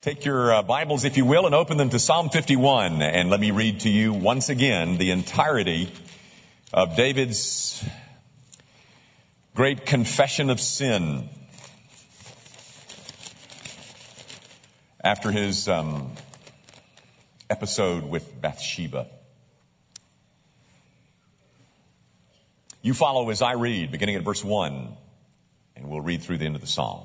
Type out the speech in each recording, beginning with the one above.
Take your uh, Bibles, if you will, and open them to Psalm 51. And let me read to you once again the entirety of David's great confession of sin after his um, episode with Bathsheba. You follow as I read, beginning at verse 1, and we'll read through the end of the psalm.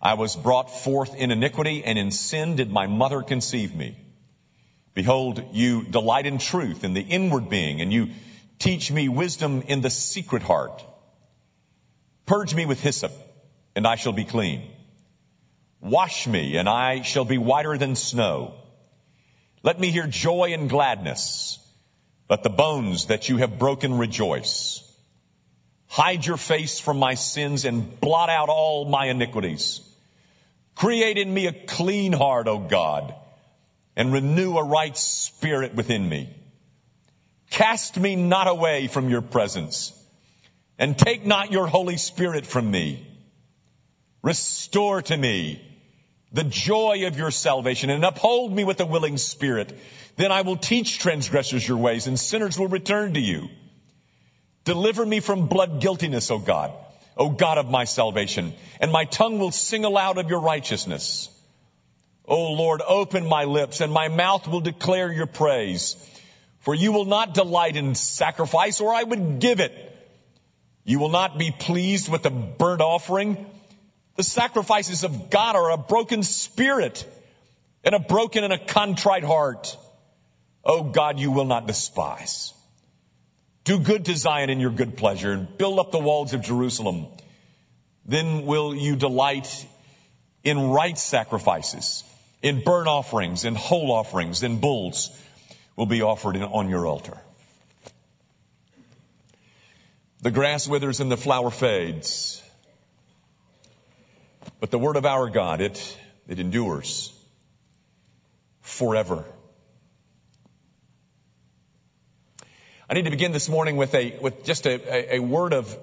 I was brought forth in iniquity, and in sin did my mother conceive me. Behold, you delight in truth in the inward being, and you teach me wisdom in the secret heart. Purge me with hyssop, and I shall be clean. Wash me, and I shall be whiter than snow. Let me hear joy and gladness. Let the bones that you have broken rejoice. Hide your face from my sins and blot out all my iniquities. Create in me a clean heart, O God, and renew a right spirit within me. Cast me not away from your presence, and take not your Holy Spirit from me. Restore to me the joy of your salvation, and uphold me with a willing spirit. Then I will teach transgressors your ways, and sinners will return to you. Deliver me from blood guiltiness, O God O God of my salvation, and my tongue will sing aloud of your righteousness. O Lord, open my lips, and my mouth will declare your praise. For you will not delight in sacrifice, or I would give it. You will not be pleased with the burnt offering. The sacrifices of God are a broken spirit and a broken and a contrite heart. O God, you will not despise. Do good to Zion in your good pleasure and build up the walls of Jerusalem. Then will you delight in right sacrifices, in burnt offerings, in whole offerings, then bulls will be offered on your altar. The grass withers and the flower fades, but the word of our God, it, it endures forever. I need to begin this morning with a, with just a, a, a word of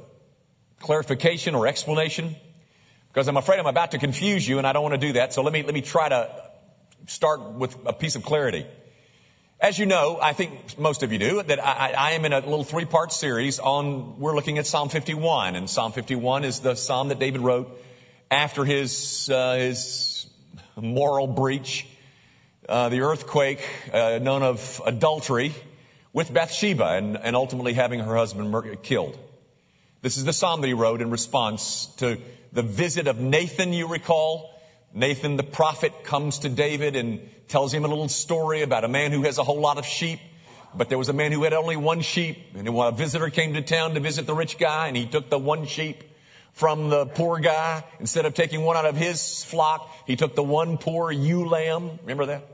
clarification or explanation because I'm afraid I'm about to confuse you and I don't want to do that. So let me, let me try to start with a piece of clarity. As you know, I think most of you do, that I, I am in a little three-part series on, we're looking at Psalm 51, and Psalm 51 is the psalm that David wrote after his, uh, his moral breach, uh, the earthquake, uh, known of adultery, with Bathsheba and, and ultimately having her husband killed. This is the psalm that he wrote in response to the visit of Nathan, you recall. Nathan the prophet comes to David and tells him a little story about a man who has a whole lot of sheep. But there was a man who had only one sheep, and a visitor came to town to visit the rich guy, and he took the one sheep from the poor guy. Instead of taking one out of his flock, he took the one poor ewe lamb. Remember that?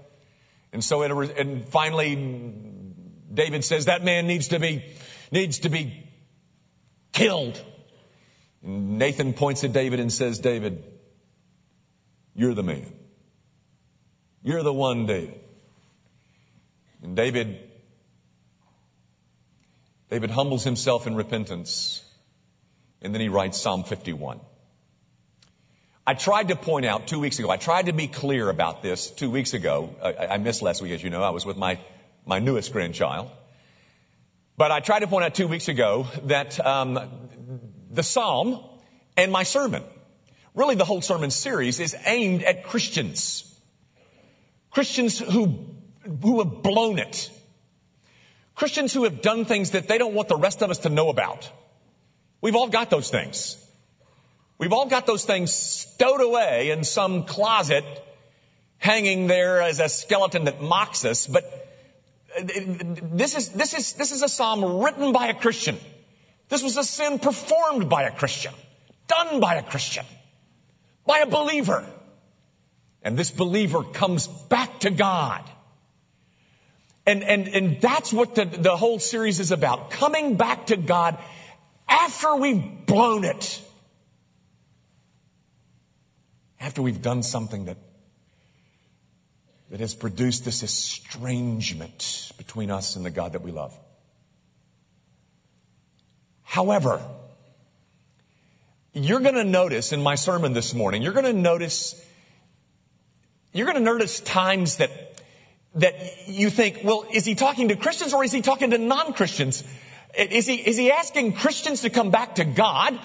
And so, it, and finally, David says that man needs to be, needs to be killed. And Nathan points at David and says, David, you're the man. You're the one, David. And David, David humbles himself in repentance. And then he writes Psalm 51. I tried to point out two weeks ago, I tried to be clear about this two weeks ago. I, I missed last week, as you know. I was with my my newest grandchild. But I tried to point out two weeks ago that um, the psalm and my sermon, really the whole sermon series, is aimed at Christians. Christians who, who have blown it. Christians who have done things that they don't want the rest of us to know about. We've all got those things. We've all got those things stowed away in some closet, hanging there as a skeleton that mocks us, but this is, this is, this is a psalm written by a Christian. This was a sin performed by a Christian, done by a Christian. by a believer. And this believer comes back to God. And, and, and that's what the, the whole series is about. Coming back to God after we've blown it. After we've done something that, that has produced this estrangement between us and the God that we love. However, you're going to notice in my sermon this morning, you're going to notice, you're going to notice times that, that you think, well, is he talking to Christians or is he talking to non-Christians? Is he, is he asking Christians to come back to God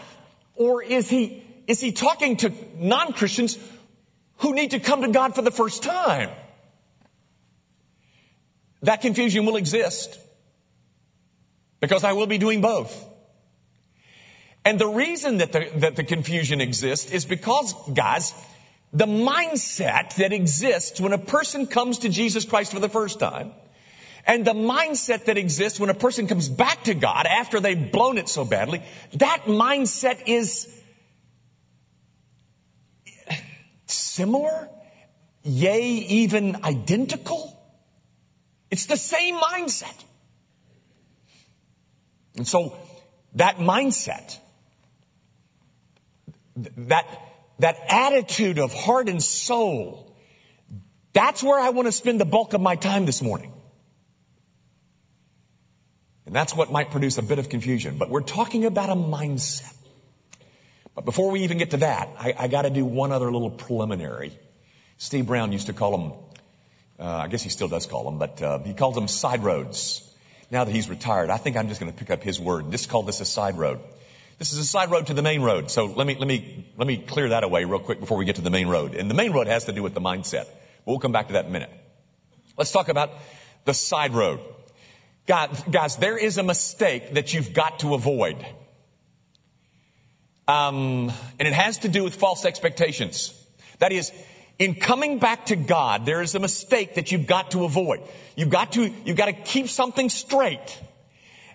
or is he, is he talking to non-Christians who need to come to God for the first time? That confusion will exist because I will be doing both. And the reason that the, that the confusion exists is because, guys, the mindset that exists when a person comes to Jesus Christ for the first time, and the mindset that exists when a person comes back to God after they've blown it so badly, that mindset is similar, yea, even identical. It's the same mindset. And so that mindset that, that attitude of heart and soul, that's where I want to spend the bulk of my time this morning. And that's what might produce a bit of confusion. But we're talking about a mindset. But before we even get to that, I, I got to do one other little preliminary. Steve Brown used to call them, uh, I guess he still does call them, but uh, he calls them side roads. Now that he's retired, I think I'm just going to pick up his word. Just call this a side road. This is a side road to the main road. So let me, let me, let me clear that away real quick before we get to the main road. And the main road has to do with the mindset. We'll come back to that in a minute. Let's talk about the side road. God, guys, there is a mistake that you've got to avoid. Um, and it has to do with false expectations. That is, in coming back to God, there is a mistake that you've got to avoid. You've got to, you've got to keep something straight.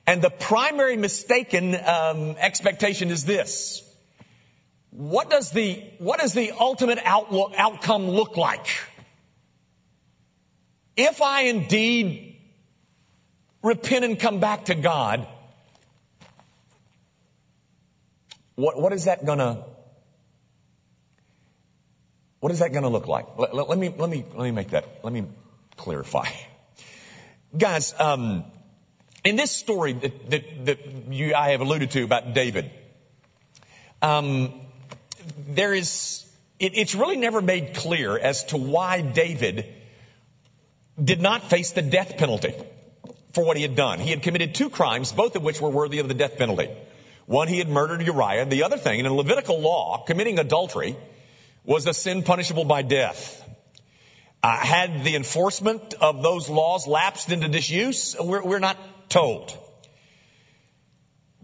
And the primary mistaken um, expectation is this. What does the, what does the ultimate outlook, outcome look like? If I indeed repent and come back to God, what, what is that gonna, what is that gonna look like? Let, let, let me, let me, let me make that, let me clarify. Guys, um, in this story that, that, that you, I have alluded to about David, um, there is, it, it's really never made clear as to why David did not face the death penalty for what he had done. He had committed two crimes, both of which were worthy of the death penalty. One, he had murdered Uriah. The other thing, in Levitical law, committing adultery was a sin punishable by death. Uh, had the enforcement of those laws lapsed into disuse? We're, we're not told.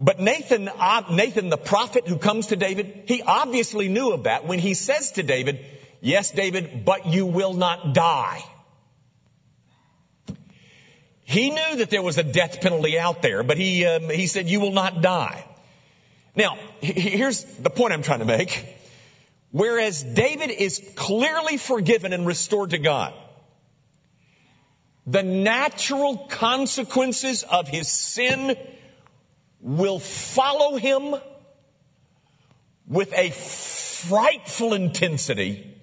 But Nathan, uh, Nathan, the prophet who comes to David, he obviously knew of that when he says to David, yes, David, but you will not die. He knew that there was a death penalty out there, but he, um, he said, you will not die. Now, here's the point I'm trying to make. Whereas David is clearly forgiven and restored to God, the natural consequences of his sin will follow him with a frightful intensity,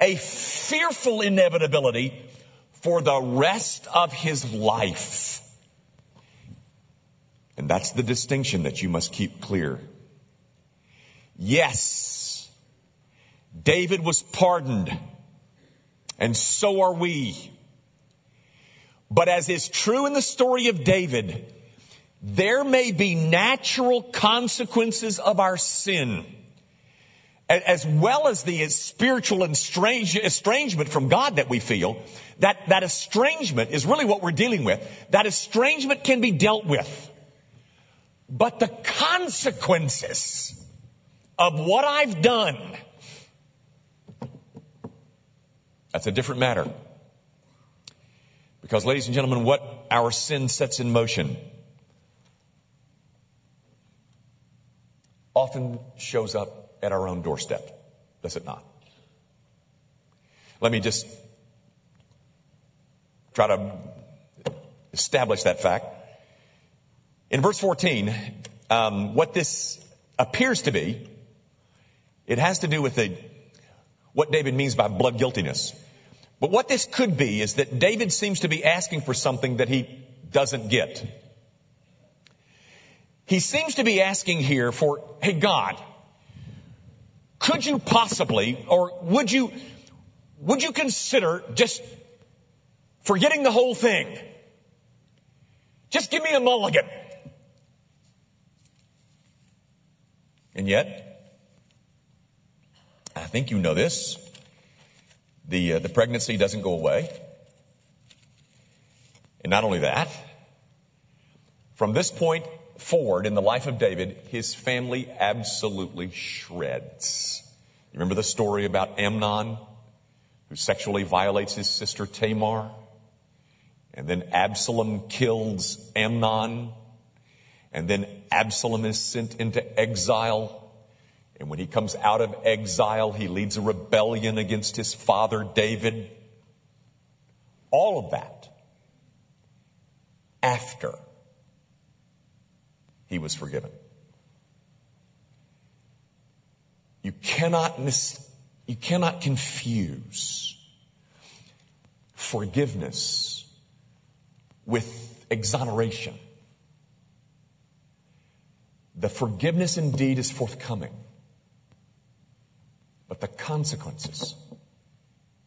a fearful inevitability for the rest of his life. And that's the distinction that you must keep clear. Yes, David was pardoned, and so are we. But as is true in the story of David, there may be natural consequences of our sin, as well as the spiritual estrangement from God that we feel. That, that estrangement is really what we're dealing with. That estrangement can be dealt with. But the consequences of what I've done, that's a different matter. Because ladies and gentlemen, what our sin sets in motion often shows up at our own doorstep. does it not? Let me just try to establish that fact. In verse 14, um, what this appears to be, it has to do with the, what David means by blood guiltiness. But what this could be is that David seems to be asking for something that he doesn't get. He seems to be asking here for, hey God, could you possibly, or would you, would you consider just forgetting the whole thing? Just give me a mulligan. And yet, I think you know this. The, uh, the pregnancy doesn't go away. And not only that, from this point forward in the life of David, his family absolutely shreds. You remember the story about Amnon, who sexually violates his sister Tamar? And then Absalom kills Amnon. And then Absalom is sent into exile. And when he comes out of exile, he leads a rebellion against his father David. All of that after he was forgiven. You cannot mis- you cannot confuse forgiveness with exoneration. The forgiveness indeed is forthcoming, but the consequences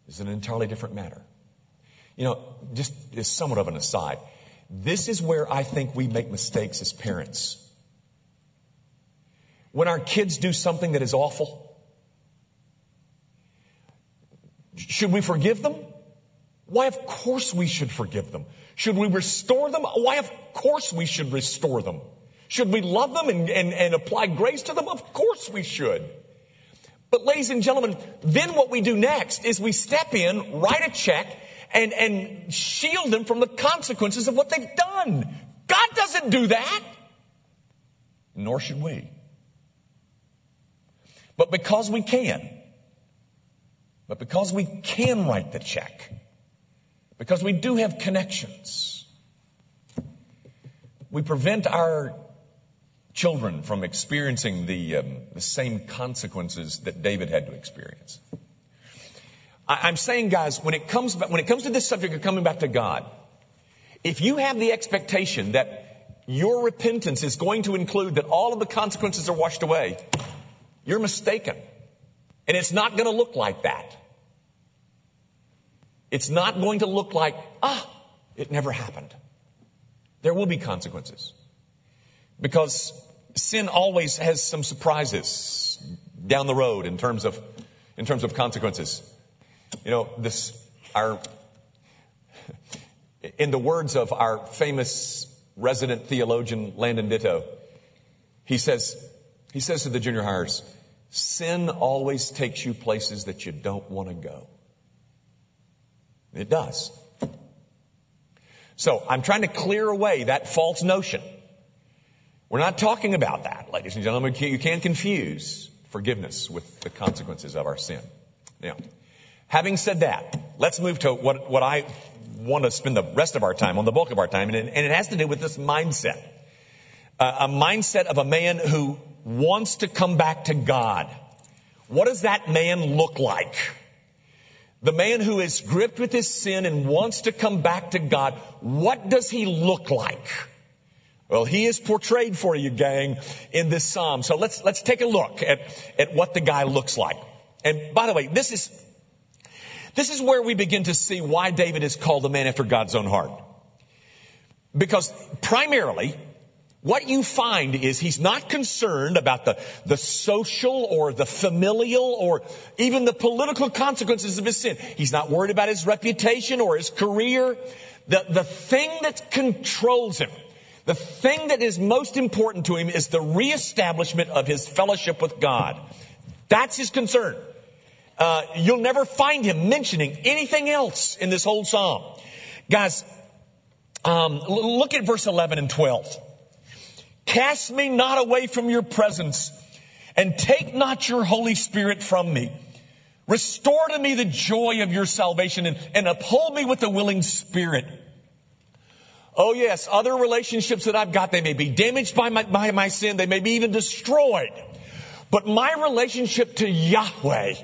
is an entirely different matter. You know, just as somewhat of an aside, this is where I think we make mistakes as parents. When our kids do something that is awful, should we forgive them? Why, of course we should forgive them. Should we restore them? Why, of course we should restore them. Should we love them and, and, and apply grace to them? Of course we should. But ladies and gentlemen, then what we do next is we step in, write a check, and, and shield them from the consequences of what they've done. God doesn't do that. Nor should we. But because we can, but because we can write the check, because we do have connections, we prevent our children from experiencing the, um, the same consequences that David had to experience. I'm saying, guys, when it comes when it comes to this subject of coming back to God, if you have the expectation that your repentance is going to include that all of the consequences are washed away, you're mistaken. And it's not going to look like that. It's not going to look like, ah, it never happened. There will be consequences. Because sin always has some surprises down the road in terms of, in terms of consequences. You know, this, our, in the words of our famous resident theologian, Landon Ditto, he says, he says to the junior hires, sin always takes you places that you don't want to go. It does. So I'm trying to clear away that false notion. We're not talking about that, ladies and gentlemen. You can't confuse forgiveness with the consequences of our sin. Now, Having said that, let's move to what, what I want to spend the rest of our time on, the bulk of our time, and it, and it has to do with this mindset. Uh, a mindset of a man who wants to come back to God. What does that man look like? The man who is gripped with his sin and wants to come back to God, what does he look like? Well, he is portrayed for you, gang, in this psalm. So let's, let's take a look at, at what the guy looks like. And by the way, this is this is where we begin to see why David is called a man after God's own heart. Because primarily, what you find is he's not concerned about the, the social or the familial or even the political consequences of his sin. He's not worried about his reputation or his career. The, the thing that controls him, the thing that is most important to him is the reestablishment of his fellowship with God. That's his concern. Uh, you'll never find him mentioning anything else in this whole psalm. Guys, um, look at verse 11 and 12. Cast me not away from your presence and take not your Holy Spirit from me. Restore to me the joy of your salvation and, and uphold me with a willing spirit. Oh yes, other relationships that I've got, they may be damaged by my, by my sin. They may be even destroyed. But my relationship to Yahweh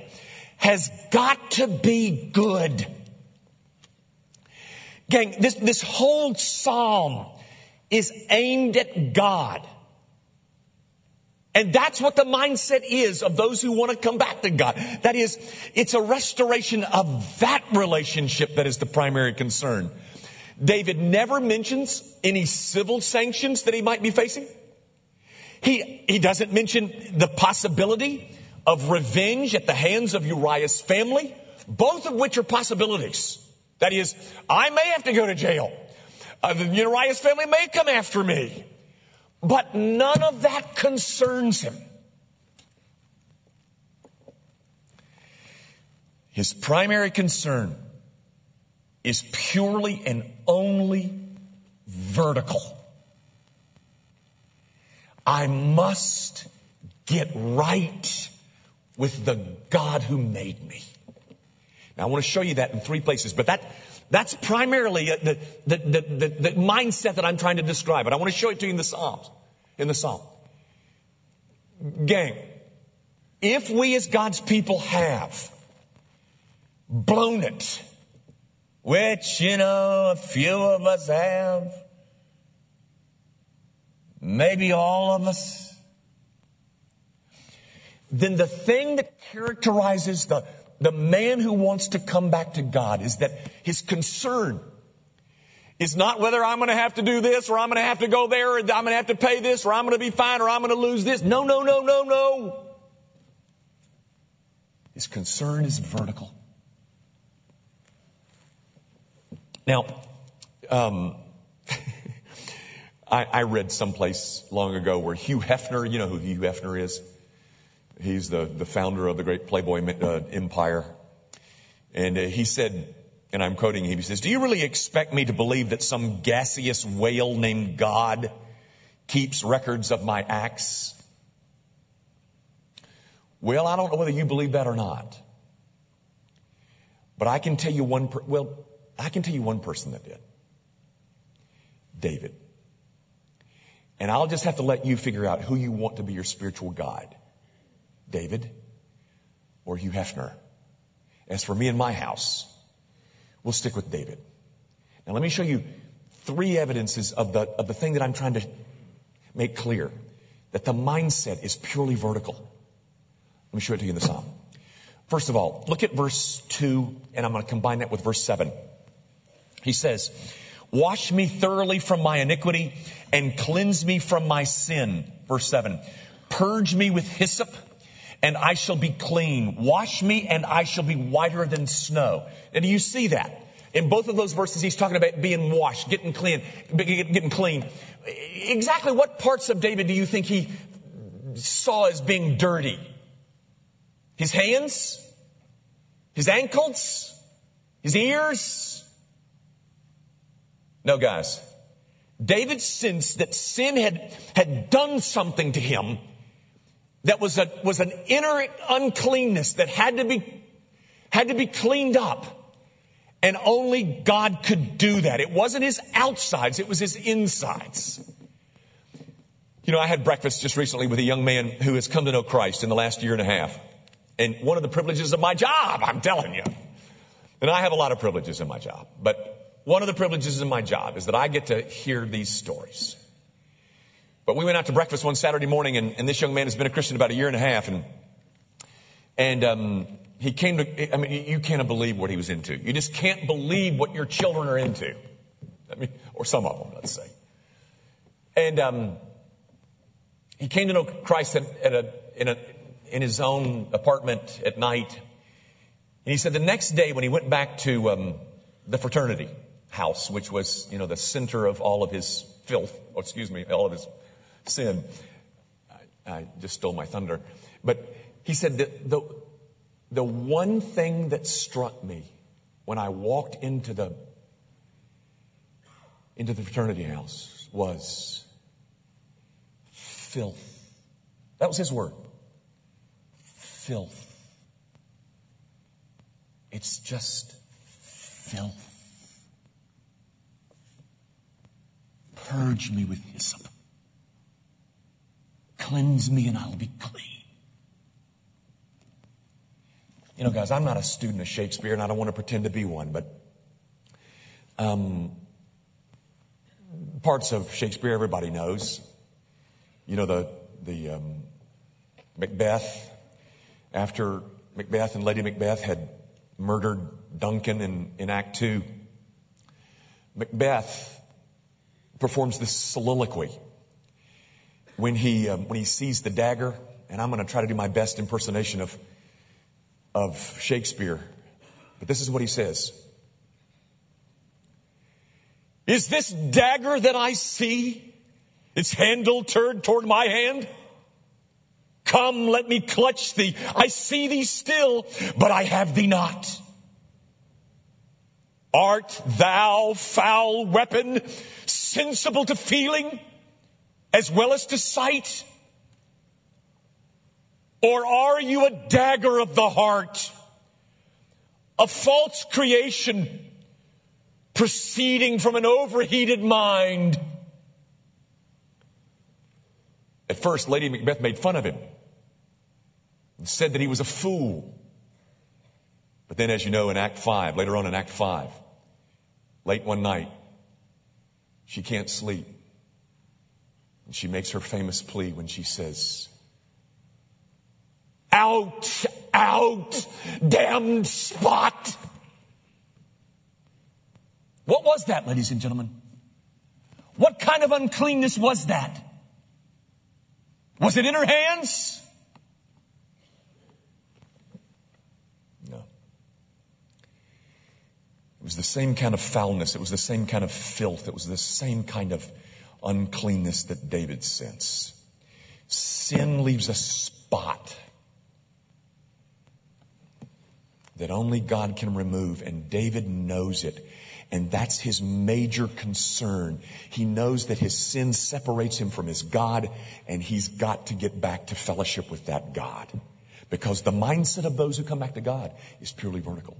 has got to be good. Gang, this, this whole psalm is aimed at God. And that's what the mindset is of those who want to come back to God. That is, it's a restoration of that relationship that is the primary concern. David never mentions any civil sanctions that he might be facing. He, he doesn't mention the possibility of revenge at the hands of Uriah's family, both of which are possibilities. That is, I may have to go to jail. Uh, Uriah's family may come after me. But none of that concerns him. His primary concern is purely and only vertical. I must get right with the God who made me. Now I want to show you that in three places, but that, that's primarily the, the, the, the, mindset that I'm trying to describe. But I want to show it to you in the Psalms, in the Psalm. Gang, if we as God's people have blown it, which, you know, a few of us have, maybe all of us, then the thing that characterizes the, the man who wants to come back to God is that his concern is not whether I'm going to have to do this or I'm going to have to go there or I'm going to have to pay this or I'm going to be fine or I'm going to lose this. No, no, no, no, no. His concern is vertical. Now, um, I, I, read someplace long ago where Hugh Hefner, you know who Hugh Hefner is? He's the, the founder of the great Playboy uh, empire. And uh, he said, and I'm quoting him, he says, do you really expect me to believe that some gaseous whale named God keeps records of my acts? Well, I don't know whether you believe that or not. But I can tell you one, per- well, I can tell you one person that did. David. And I'll just have to let you figure out who you want to be your spiritual guide. David or Hugh Hefner. As for me and my house, we'll stick with David. Now let me show you three evidences of the, of the thing that I'm trying to make clear. That the mindset is purely vertical. Let me show it to you in the Psalm. First of all, look at verse 2, and I'm going to combine that with verse 7. He says, Wash me thoroughly from my iniquity and cleanse me from my sin. Verse 7. Purge me with hyssop and I shall be clean. Wash me and I shall be whiter than snow. And do you see that? In both of those verses, he's talking about being washed, getting clean, getting clean. Exactly what parts of David do you think he saw as being dirty? His hands? His ankles? His ears? No, guys. David sensed that sin had, had done something to him that was a, was an inner uncleanness that had to be, had to be cleaned up. And only God could do that. It wasn't his outsides, it was his insides. You know, I had breakfast just recently with a young man who has come to know Christ in the last year and a half. And one of the privileges of my job, I'm telling you. And I have a lot of privileges in my job, but one of the privileges in my job is that I get to hear these stories. But we went out to breakfast one Saturday morning, and, and this young man has been a Christian about a year and a half, and and um, he came to. I mean, you can't believe what he was into. You just can't believe what your children are into. I mean, or some of them, let's say. And um, he came to know Christ at, at a, in, a, in his own apartment at night. And he said the next day when he went back to um, the fraternity house, which was, you know, the center of all of his filth, or excuse me, all of his sin. I, I just stole my thunder. But he said that the, the one thing that struck me when I walked into the, into the fraternity house was filth. That was his word. filth. It's just filth. Purge me with hyssop. Cleanse me and I'll be clean. You know, guys, I'm not a student of Shakespeare and I don't want to pretend to be one, but um, parts of Shakespeare everybody knows. You know, the, the um, Macbeth, after Macbeth and Lady Macbeth had murdered Duncan in, in Act Two, Macbeth performs this soliloquy when he um, when he sees the dagger, and I'm going to try to do my best impersonation of of Shakespeare, but this is what he says: "Is this dagger that I see, its handle turned toward my hand?" Come, let me clutch thee. I see thee still, but I have thee not. Art thou, foul weapon, sensible to feeling as well as to sight? Or are you a dagger of the heart, a false creation proceeding from an overheated mind? At first, Lady Macbeth made fun of him and said that he was a fool. But then, as you know, in Act 5, later on in Act 5, late one night, she can't sleep. And she makes her famous plea when she says, Out, out, damned spot. What was that, ladies and gentlemen? What kind of uncleanness was that? Was it in her hands? It was the same kind of foulness. It was the same kind of filth. It was the same kind of uncleanness that David sensed. Sin leaves a spot that only God can remove, and David knows it. And that's his major concern. He knows that his sin separates him from his God, and he's got to get back to fellowship with that God. Because the mindset of those who come back to God is purely vertical.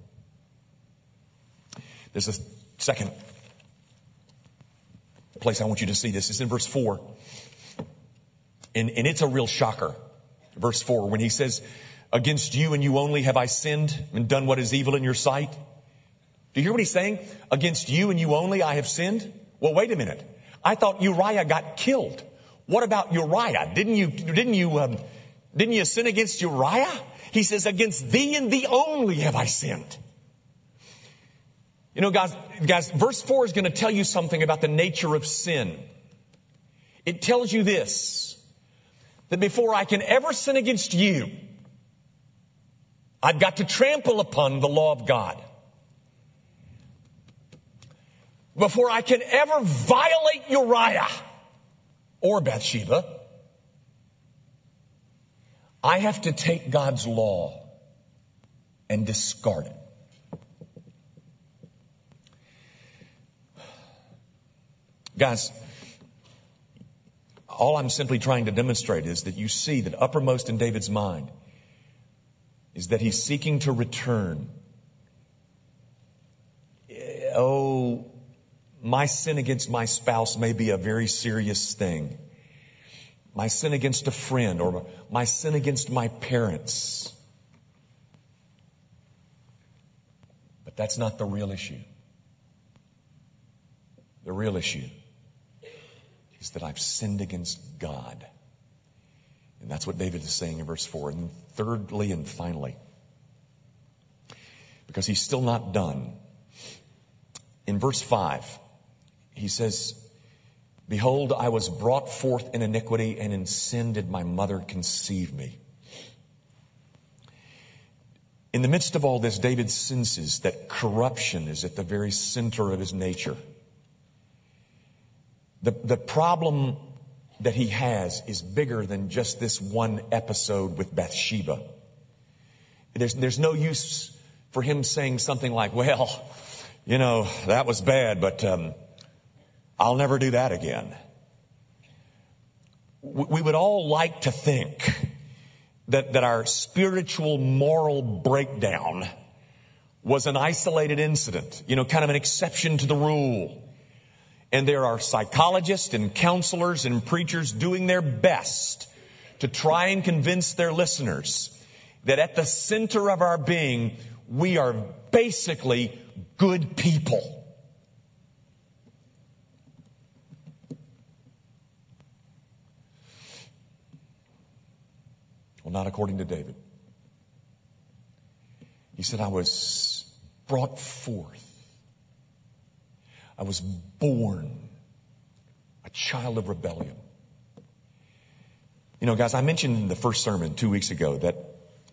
There's a second place I want you to see this. It's in verse 4. And, and it's a real shocker. Verse 4, when he says, Against you and you only have I sinned and done what is evil in your sight. Do you hear what he's saying? Against you and you only I have sinned? Well, wait a minute. I thought Uriah got killed. What about Uriah? Didn't you, didn't you, um, didn't you sin against Uriah? He says, against thee and thee only have I sinned. You know, guys, guys, verse 4 is going to tell you something about the nature of sin. It tells you this, that before I can ever sin against you, I've got to trample upon the law of God. Before I can ever violate Uriah or Bathsheba, I have to take God's law and discard it. Guys, all I'm simply trying to demonstrate is that you see that uppermost in David's mind is that he's seeking to return. Oh, my sin against my spouse may be a very serious thing. My sin against a friend or my sin against my parents. But that's not the real issue. The real issue is that I've sinned against God. And that's what David is saying in verse 4. And thirdly and finally, because he's still not done, in verse 5, he says, Behold, I was brought forth in iniquity, and in sin did my mother conceive me. In the midst of all this, David senses that corruption is at the very center of his nature. The, the problem that he has is bigger than just this one episode with Bathsheba. There's, there's no use for him saying something like, well, you know, that was bad, but um, I'll never do that again. We would all like to think that, that our spiritual moral breakdown was an isolated incident, you know, kind of an exception to the rule. And there are psychologists and counselors and preachers doing their best to try and convince their listeners that at the center of our being, we are basically good people. Well, not according to David. He said, I was brought forth. I was born a child of rebellion. You know, guys, I mentioned in the first sermon two weeks ago that,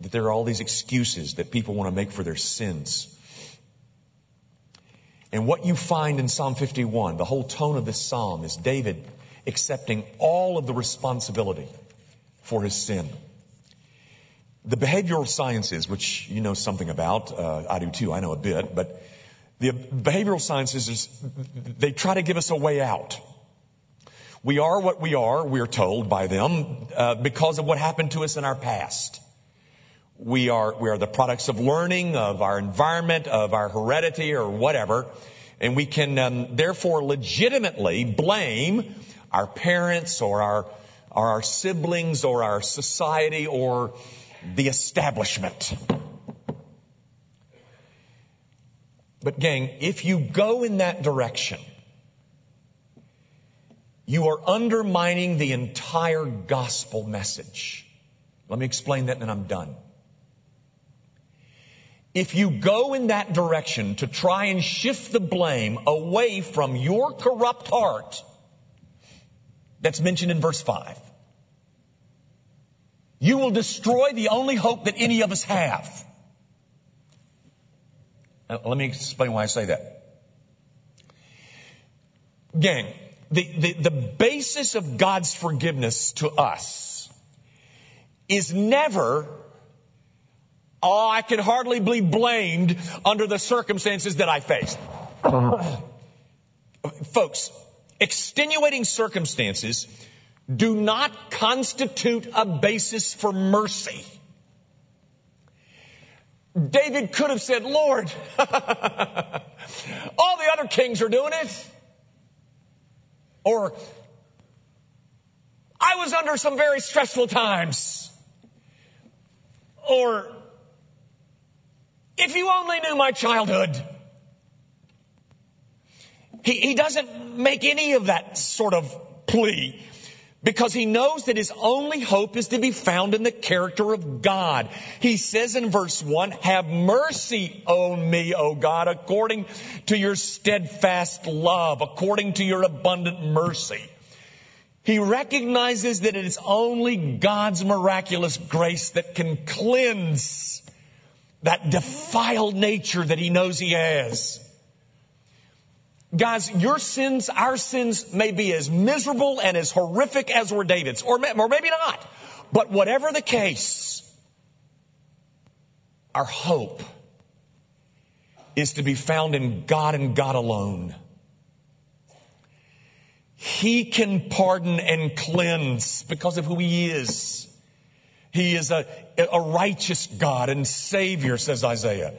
that there are all these excuses that people want to make for their sins. And what you find in Psalm 51, the whole tone of this psalm is David accepting all of the responsibility for his sin. The behavioral sciences, which you know something about, uh, I do too, I know a bit, but the behavioral sciences is, they try to give us a way out. We are what we are, we're told by them, uh, because of what happened to us in our past. We are, we are the products of learning, of our environment, of our heredity or whatever. And we can um, therefore legitimately blame our parents or our, or our siblings or our society or the establishment. But gang, if you go in that direction, you are undermining the entire gospel message. Let me explain that and then I'm done. If you go in that direction to try and shift the blame away from your corrupt heart, that's mentioned in verse 5, you will destroy the only hope that any of us have. Now, let me explain why I say that. Gang, the, the, the basis of God's forgiveness to us is never, oh, I can hardly be blamed under the circumstances that I faced. Folks, extenuating circumstances do not constitute a basis for mercy. Mm. David could have said, Lord, all the other kings are doing it. Or, I was under some very stressful times. Or, if you only knew my childhood. He, he doesn't make any of that sort of plea because he knows that his only hope is to be found in the character of God. He says in verse 1, Have mercy on me, O God, according to your steadfast love, according to your abundant mercy. He recognizes that it is only God's miraculous grace that can cleanse that defiled nature that he knows he has. Guys, your sins, our sins may be as miserable and as horrific as were David's, or, or maybe not. But whatever the case, our hope is to be found in God and God alone. He can pardon and cleanse because of who He is. He is a, a righteous God and Savior, says Isaiah.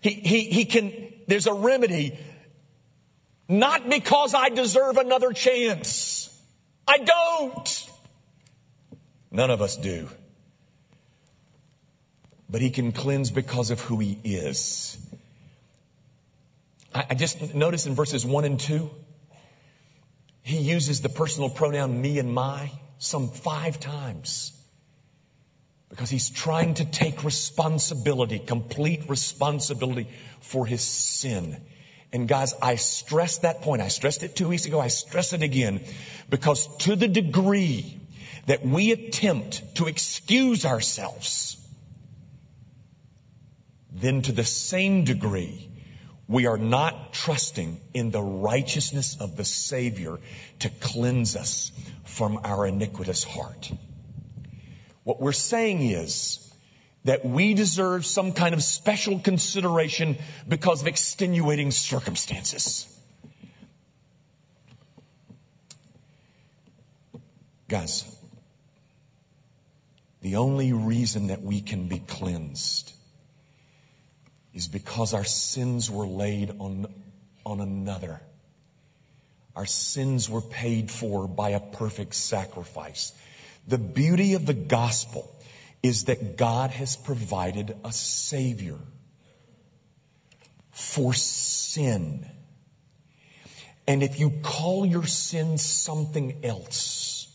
He, he, he can, there's a remedy not because I deserve another chance. I don't. None of us do. But he can cleanse because of who he is. I, just notice in verses one and two, he uses the personal pronoun me and my some five times because he's trying to take responsibility, complete responsibility for his sin. And guys, I stress that point. I stressed it two weeks ago. I stress it again because to the degree that we attempt to excuse ourselves, then to the same degree, we are not trusting in the righteousness of the Savior to cleanse us from our iniquitous heart. What we're saying is, that we deserve some kind of special consideration because of extenuating circumstances. Guys, The only reason that we can be cleansed is because our sins were laid on, on another. Our sins were paid for by a perfect sacrifice. The beauty of the gospel is that God has provided a savior for sin. And if you call your sin something else,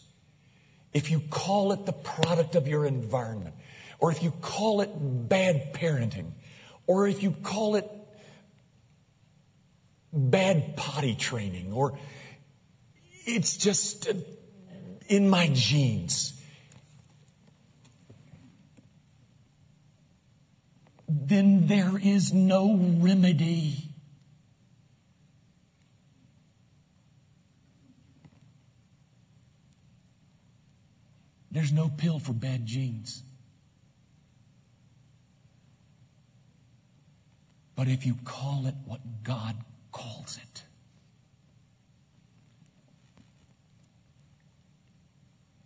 if you call it the product of your environment, or if you call it bad parenting, or if you call it bad potty training, or it's just in my genes. Then there is no remedy. There's no pill for bad genes. But if you call it what God calls it,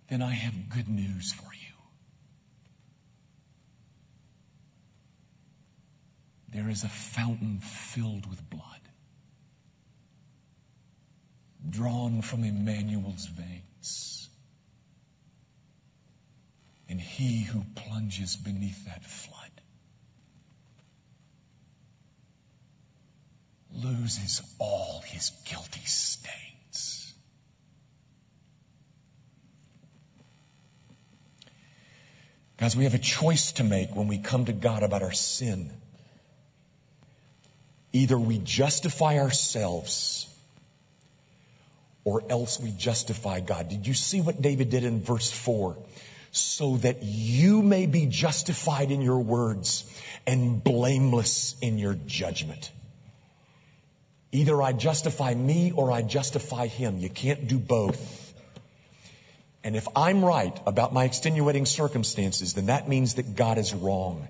then I have good news for you. There is a fountain filled with blood, drawn from Emmanuel's veins. And he who plunges beneath that flood loses all his guilty stains. Guys, we have a choice to make when we come to God about our sin. Either we justify ourselves or else we justify God. Did you see what David did in verse 4? So that you may be justified in your words and blameless in your judgment. Either I justify me or I justify him. You can't do both. And if I'm right about my extenuating circumstances, then that means that God is wrong.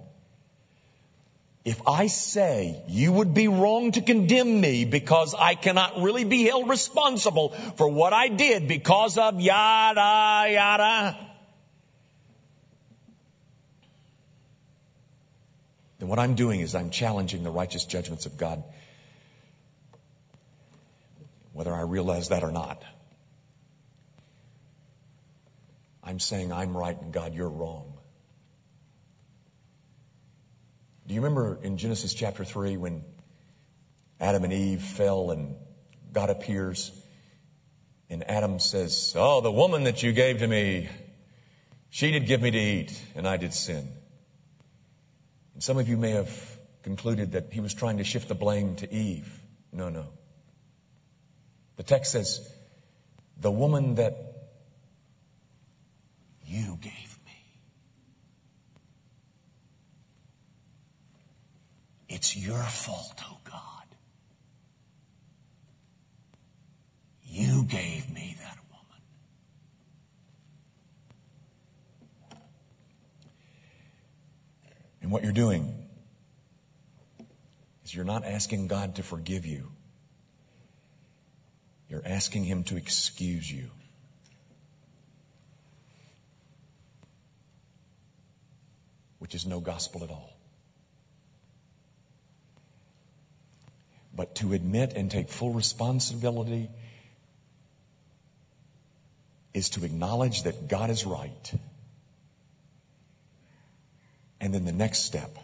If I say you would be wrong to condemn me because I cannot really be held responsible for what I did because of yada yada, then what I'm doing is I'm challenging the righteous judgments of God whether I realize that or not. I'm saying I'm right and God, you're wrong. Do you remember in Genesis chapter 3 when Adam and Eve fell and God appears and Adam says, Oh, the woman that you gave to me, she did give me to eat and I did sin. And some of you may have concluded that he was trying to shift the blame to Eve. No, no. The text says, the woman that you gave me. It's your fault, oh God. You gave me that woman. And what you're doing is you're not asking God to forgive you. You're asking Him to excuse you. Which is no gospel at all. But to admit and take full responsibility is to acknowledge that God is right. And then the next step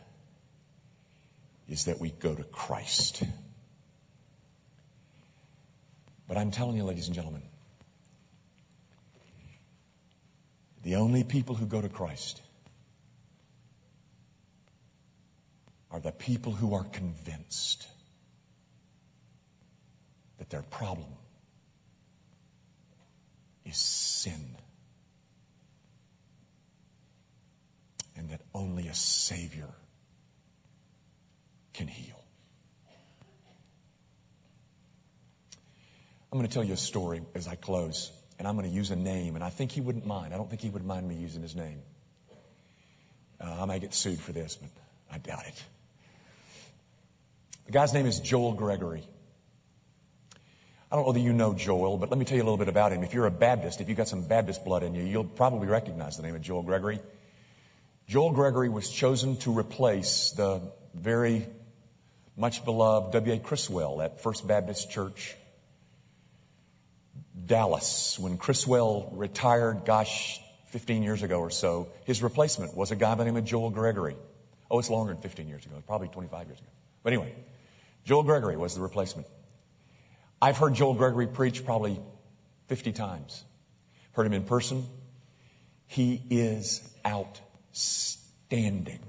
is that we go to Christ. But I'm telling you, ladies and gentlemen, the only people who go to Christ are the people who are convinced their problem is sin. And that only a Savior can heal. I'm going to tell you a story as I close, and I'm going to use a name, and I think he wouldn't mind. I don't think he would mind me using his name. Uh, I may get sued for this, but I doubt it. The guy's name is Joel Gregory. I don't know that you know Joel, but let me tell you a little bit about him. If you're a Baptist, if you've got some Baptist blood in you, you'll probably recognize the name of Joel Gregory. Joel Gregory was chosen to replace the very much beloved W.A. Criswell at First Baptist Church, Dallas. When Criswell retired, gosh, 15 years ago or so, his replacement was a guy by the name of Joel Gregory. Oh, it's longer than 15 years ago, probably 25 years ago. But anyway, Joel Gregory was the replacement. I've heard Joel Gregory preach probably 50 times. Heard him in person. He is outstanding.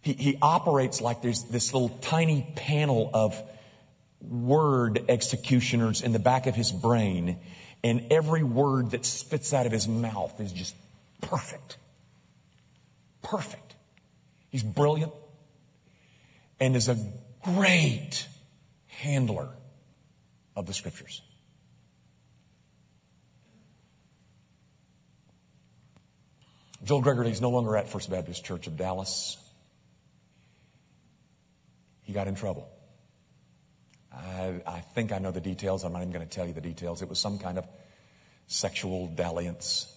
He, he operates like there's this little tiny panel of word executioners in the back of his brain, and every word that spits out of his mouth is just perfect. Perfect. He's brilliant and is a great handler of the scriptures. Joel Gregory is no longer at First Baptist Church of Dallas. He got in trouble. I, I think I know the details. I'm not even going to tell you the details. It was some kind of sexual dalliance.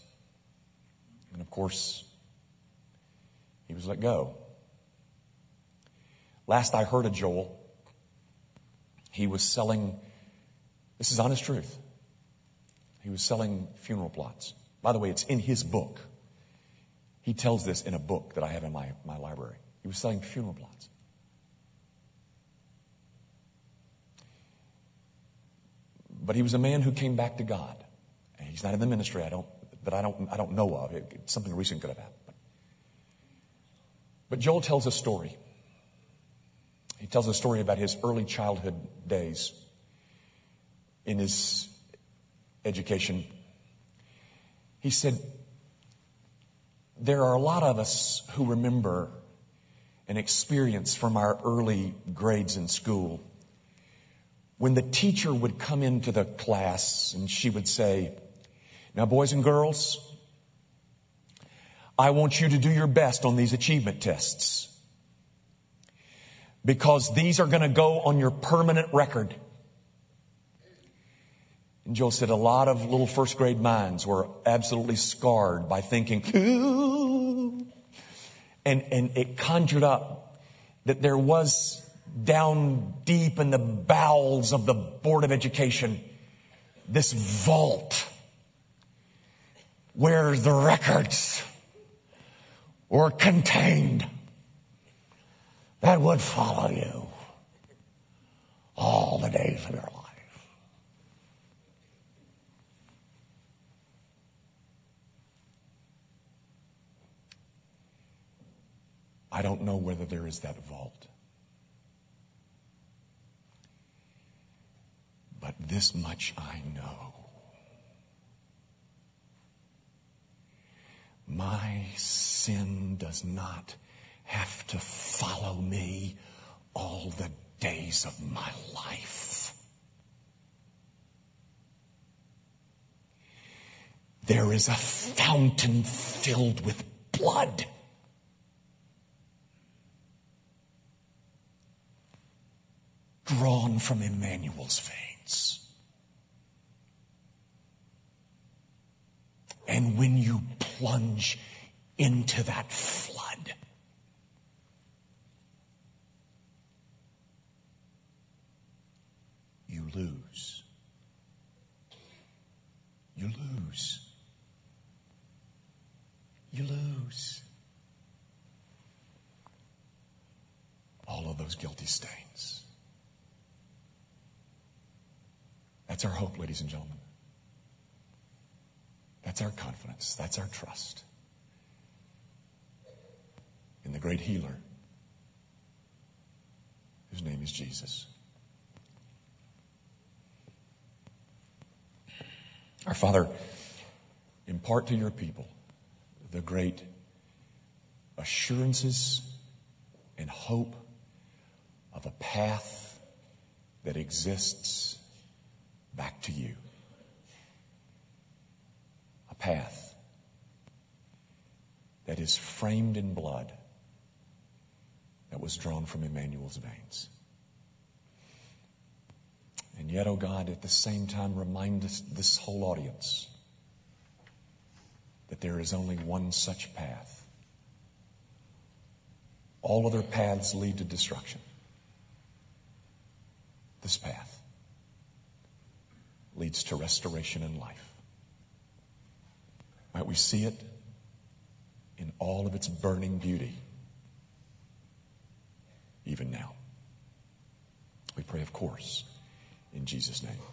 And of course, he was let go. Last I heard of Joel, he was selling, this is honest truth. He was selling funeral plots. By the way, it's in his book. He tells this in a book that I have in my, my library. He was selling funeral plots. But he was a man who came back to God. And he's not in the ministry, I don't, that I don't, I don't know of. It, something recent could have happened. But, but Joel tells a story. He tells a story about his early childhood days in his education. He said, there are a lot of us who remember an experience from our early grades in school when the teacher would come into the class and she would say, now boys and girls, I want you to do your best on these achievement tests because these are going to go on your permanent record. And Joel said a lot of little first grade minds were absolutely scarred by thinking, and, and it conjured up that there was down deep in the bowels of the Board of Education this vault where the records were contained that would follow you all the days of your life. I don't know whether there is that vault. But this much I know. My sin does not have to follow me all the days of my life. There is a fountain filled with blood. Drawn from Emmanuel's veins. And when you plunge into that flood, lose. You lose. You lose. All of those guilty stains. That's our hope, ladies and gentlemen. That's our confidence. That's our trust in the great healer whose name is Jesus. Our Father, impart to your people the great assurances and hope of a path that exists back to you. A path that is framed in blood that was drawn from Emmanuel's veins. And yet, oh God, at the same time, remind us, this whole audience that there is only one such path. All other paths lead to destruction. This path leads to restoration and life. Might we see it in all of its burning beauty, even now. We pray, of course, in Jesus' name.